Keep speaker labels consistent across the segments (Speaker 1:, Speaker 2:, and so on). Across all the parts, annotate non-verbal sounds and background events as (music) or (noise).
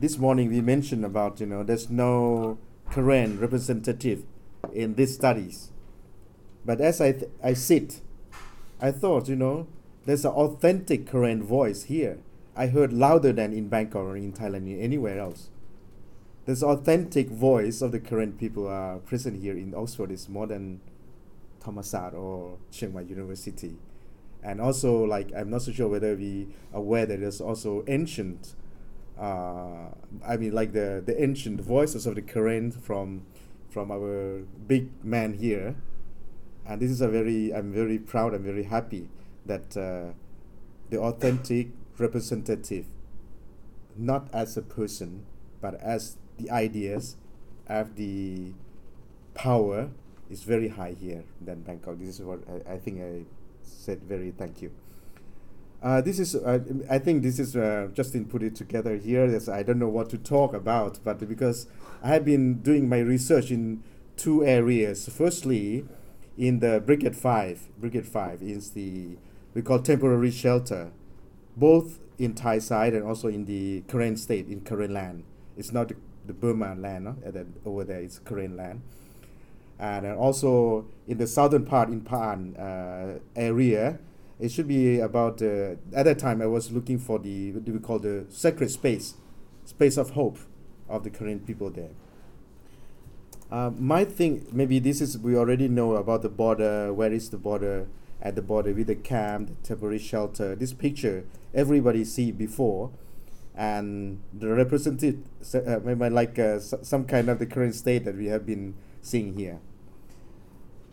Speaker 1: this morning we mentioned about you know there's no Karen representative in these studies, but as I th- I sit, I thought you know there's an authentic Karen voice here. I heard louder than in Bangkok or in Thailand or anywhere else. This authentic voice of the Karen people are present here in Oxford is more than Thammasat or Chiang Mai University. And also, like, I'm not so sure whether we aware that there's also ancient, uh, I mean, like the, the ancient voices of the Karen from, from our big man here. And this is a very, I'm very proud, I'm very happy that uh, the authentic representative, not as a person, but as the ideas, have the power is very high here than Bangkok. This is what I, I think I said. Very thank you. Uh, this is uh, I think this is uh, Justin put it together here. I don't know what to talk about, but because I have been doing my research in two areas. Firstly, in the Brigade Five. Brigade Five is the we call temporary shelter, both in Thai side and also in the Karen state in Karen land. It's not the, the Burma land, no? Over there it's Karen land and also in the southern part in Pa'an uh, area, it should be about uh, at that time I was looking for the what do we call the sacred space, space of hope of the Karen people there. Uh, my thing maybe this is we already know about the border. Where is the border? At the border with the camp, the temporary shelter. This picture everybody see before, and the representative uh, maybe like uh, some kind of the current state that we have been seeing here.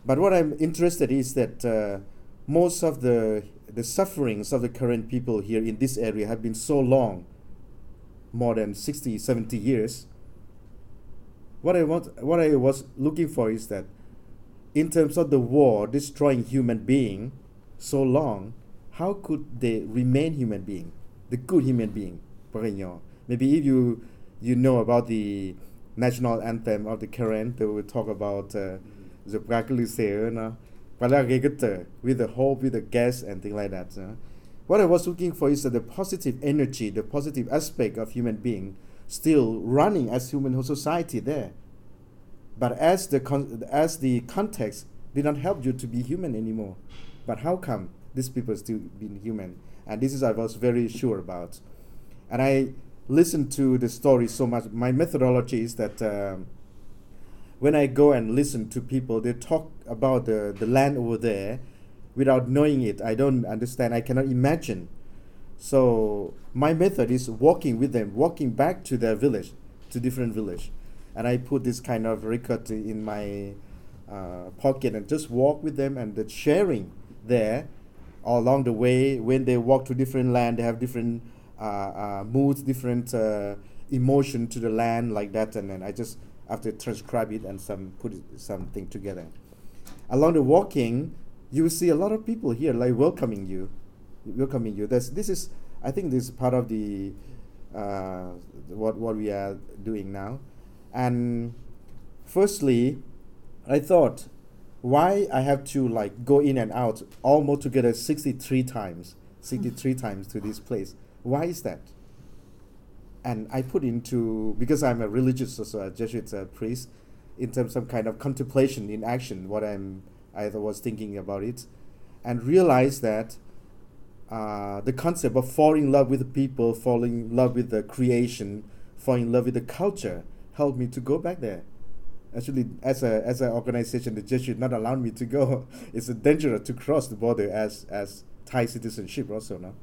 Speaker 1: But what I'm interested is that uh, most of the the sufferings of the Karen people here in this area have been so long, more than 60, 70 years. What I want, what I was looking for is that, in terms of the war destroying human being, so long, how could they remain human being, the good human being, Maybe if you you know about the national anthem of the Karen, they will talk about. Uh, the no? With the hope, with the gas and things like that. No? What I was looking for is the positive energy, the positive aspect of human being still running as human society there. But as the con- as the context did not help you to be human anymore. But how come these people still being human? And this is I was very sure about. And I listened to the story so much. My methodology is that um, when I go and listen to people, they talk about the, the land over there without knowing it. I don't understand. I cannot imagine. So my method is walking with them, walking back to their village, to different village, and I put this kind of record in my uh, pocket and just walk with them and the sharing there along the way. When they walk to different land, they have different uh, uh, moods, different uh, emotion to the land like that, and then I just after transcribe it and some put it, something together. Along the walking, you will see a lot of people here like welcoming you, welcoming you. That's this is I think this is part of the uh, what what we are doing now, and firstly, I thought why I have to like go in and out almost together 63 times 63 times to this place why is that and I put into because I'm a religious also a Jesuit uh, priest in terms of kind of contemplation in action what I'm I was thinking about it and realized that uh, the concept of falling in love with the people falling in love with the creation falling in love with the culture helped me to go back there. Actually as a as an organization the Jesuit not allowed me to go. (laughs) It's dangerous to cross the border as as Thai citizenship also no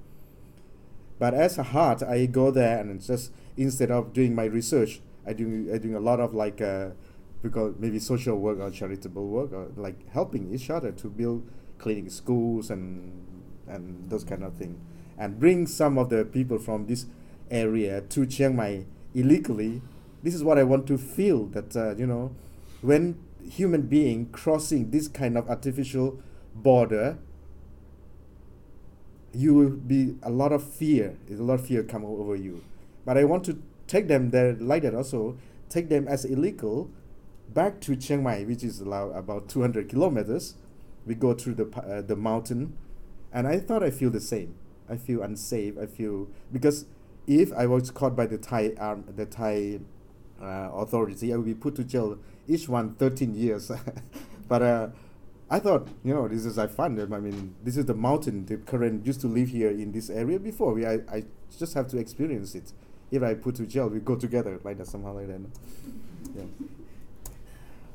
Speaker 1: but as a heart, I go there and just instead of doing my research, I do I doing a lot of like uh, because maybe social work or charitable work or like helping each other to build cleaning schools and and those kind of thing, and bring some of the people from this area to Chiang Mai illegally. This is what I want to feel that uh, you know, when human being crossing this kind of artificial border you will be a lot of fear. a lot of fear come over you. But I want to take them there like that also, take them as illegal back to Chiang Mai, which is about 200 kilometers. We go through the, uh, the mountain. And I thought I feel the same. I feel unsafe. I feel, because if I was caught by the Thai arm, the Thai uh, authority, I would be put to jail. Each one 13 years. (laughs) but uh, I thought, you know, this is like fun. I mean, this is the mountain. The Karen used to live here in this area before. We, I, I just have to experience it. If I put to jail, we go together like that somehow like that. (laughs) Yeah.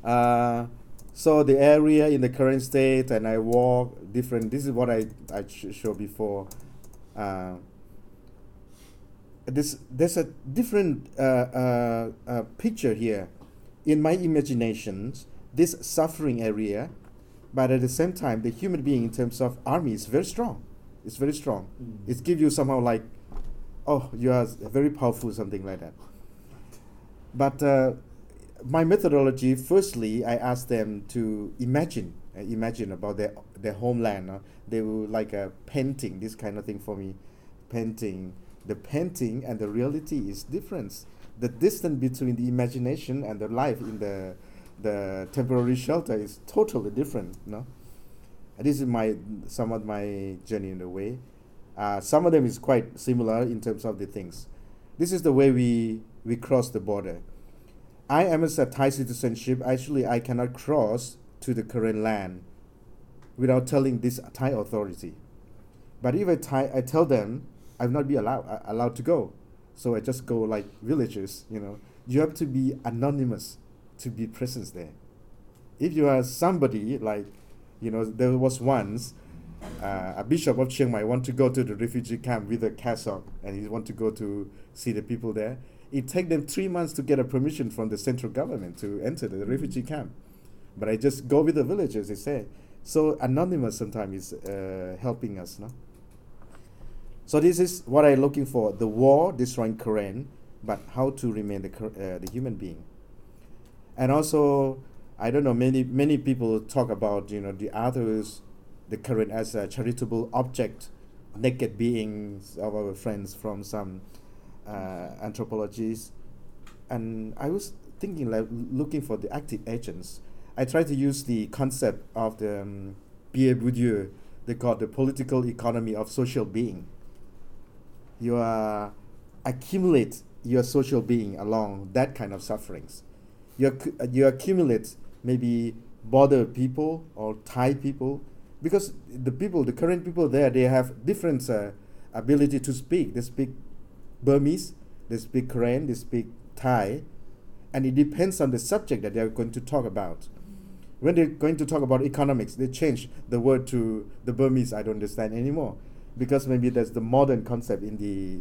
Speaker 1: Uh, so the area in the Karen state, and I walk different. This is what I I sh- showed before. Uh, this there's a different uh, uh, uh, picture here in my imaginations. This suffering area, but at the same time, the human being in terms of army is very strong. It's very strong.
Speaker 2: Mm.
Speaker 1: It gives you somehow like, oh, you are very powerful, something like that. But uh, my methodology, firstly, I asked them to imagine, uh, imagine about their their homeland. Uh, they will like a painting, this kind of thing for me, painting. The painting and the reality is different. The distance between the imagination and the life in the the temporary shelter is totally different. No, and this is my somewhat my journey in a way. Uh, some of them is quite similar in terms of the things. This is the way we we cross the border. I am a Thai citizenship. Actually, I cannot cross to the Karen land without telling this Thai authority. But if I, Thai, I tell them, I'll not be allowed allowed to go. So I just go like villages. You know, you have to be anonymous to be present there. If you are somebody like, you know, there was once uh, a bishop of Chiang Mai want to go to the refugee camp with a cassock and he want to go to see the people there. It take them three months to get a permission from the central government to enter the refugee camp. But I just go with the villagers, they say. So anonymous sometimes is uh, helping us, no? So this is what I'm looking for: the war destroying Karen, but how to remain the uh, the human being. And also, I don't know. Many many people talk about you know the others, the Karen as a charitable object, naked beings of our friends from some uh, anthropologies, and I was thinking like looking for the active agents. I try to use the concept of the um, Pierre Bourdieu. They call the political economy of social being. You are accumulate your social being along that kind of sufferings. You you accumulate maybe border people or Thai people because the people, the Karen people there, they have different uh, ability to speak. They speak Burmese, they speak Karen, they speak Thai, and it depends on the subject that they are going to talk about. When they're going to talk about economics, they change the word to the Burmese. I don't understand anymore, because maybe that's the modern concept in the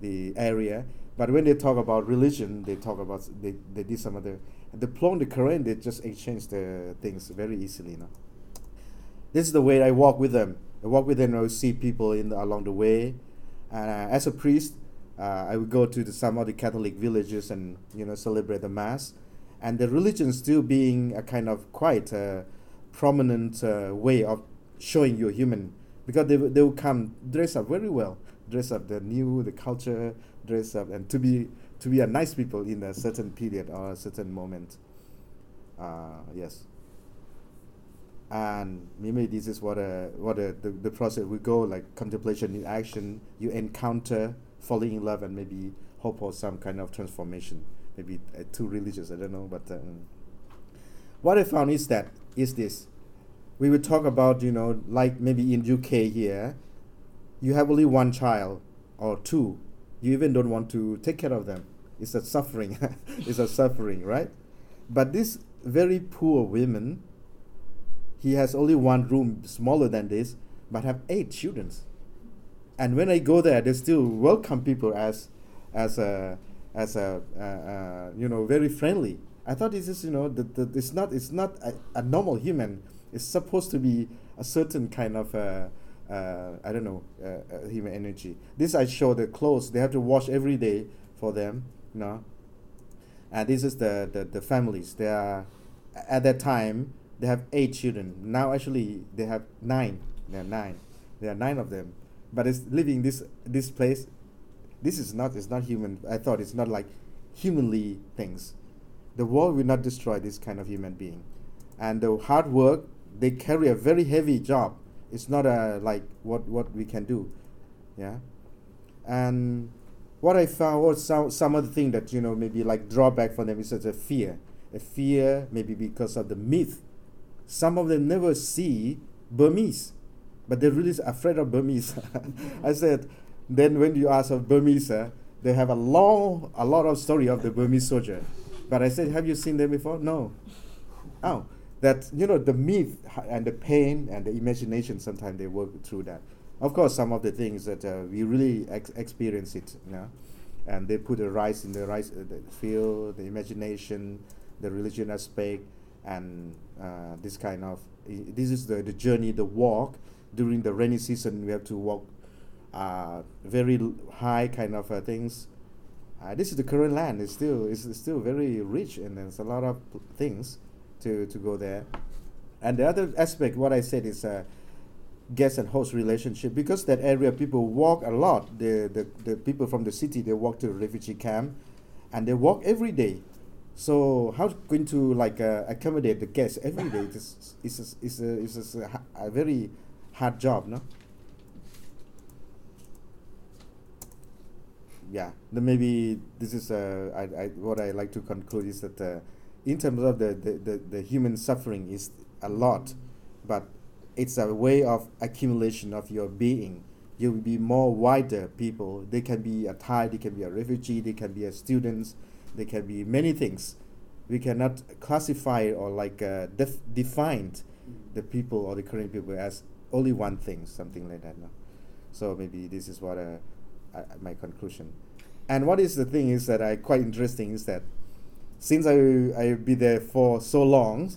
Speaker 1: the area. But when they talk about religion, they talk about they, they did some other. The Plon, the Karen, they just exchange the things very easily. No? This is the way I walk with them. I walk with them. I will see people in the, along the way. Uh, as a priest, uh, I would go to the, some of the Catholic villages and you know celebrate the mass, and the religion still being a kind of quite uh, prominent uh, way of showing you're human because they they will come dress up very well, dress up the new the culture, dress up and to be to be a nice people in a certain period or a certain moment. Uh, yes. And maybe this is what uh, what uh, the, the process we go like contemplation in action. You encounter falling in love and maybe hope for some kind of transformation. Maybe uh, too religious, I don't know. But um, what I found is that is this. We will talk about you know like maybe in UK here, you have only one child or two. You even don't want to take care of them. It's a suffering. (laughs) it's a suffering, right? But this very poor women he has only one room smaller than this, but have eight children. And when I go there, they still welcome people as, as a, as a, uh, uh, you know, very friendly. I thought this is, you know, the, the, it's not, it's not a, a normal human. It's supposed to be a certain kind of, uh, uh, I don't know, uh, uh, human energy. This I show the clothes. They have to wash every day for them, you know. And this is the, the, the families. They are, at that time, they have eight children. Now actually they have nine. There are nine. There are nine of them. But it's living this this place. This is not it's not human. I thought it's not like humanly things. The world will not destroy this kind of human being. And the hard work, they carry a very heavy job. It's not a like what what we can do. Yeah. And what I found was some some of the thing that you know maybe like drawback for them is such a fear, a fear maybe because of the myth. Some of them never see Burmese, but they're really afraid of Burmese. (laughs) I said, then when you ask of Burmese, uh, they have a long, a lot of story of the Burmese soldier. But I said, have you seen them before? No. Oh, that you know the myth and the pain and the imagination. Sometimes they work through that. Of course, some of the things that uh, we really ex- experience it, you know, and they put a rice in the rice, uh, the feel, the imagination, the religion aspect, and uh, this kind of. This is the, the journey, the walk. During the rainy season, we have to walk uh, very high kind of uh, things. Uh, this is the Karen land. It's still it's, it's still very rich, and there's a lot of things to to go there. And the other aspect, what I said is uh, guest and host relationship because that area people walk a lot. The, the the people from the city they walk to the refugee camp, and they walk every day. So how going to like uh, accommodate the guests every day? This is is is a, is a, a very hard job, no? yeah then maybe this is uh, I, I what I like to conclude is that uh, in terms of the, the, the, the human suffering is a lot but it's a way of accumulation of your being you will be more wider people they can be a Thai they can be a refugee they can be a students they can be many things we cannot classify or like uh, def- defined the people or the Karen people as only one thing something like that no? so maybe this is what uh, I, my conclusion. And what is the thing is that I quite interesting is that since I I be there for so long,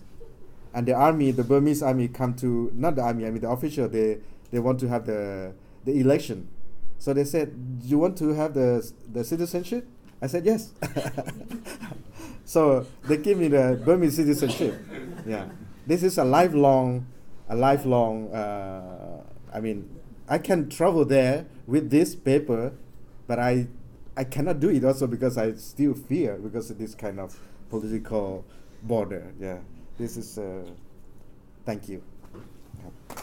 Speaker 1: and the army, the Burmese army, come to not the army, I mean the official, they they want to have the the election, so they said, "Do you want to have the the citizenship?" I said yes. (laughs) so they give me the Burmese citizenship. Yeah, this is a lifelong, a lifelong. Uh, I mean, I can travel there with this paper, but I I cannot do it also because I still fear because of this kind of political border. Yeah, this is. Uh, thank you. Yeah.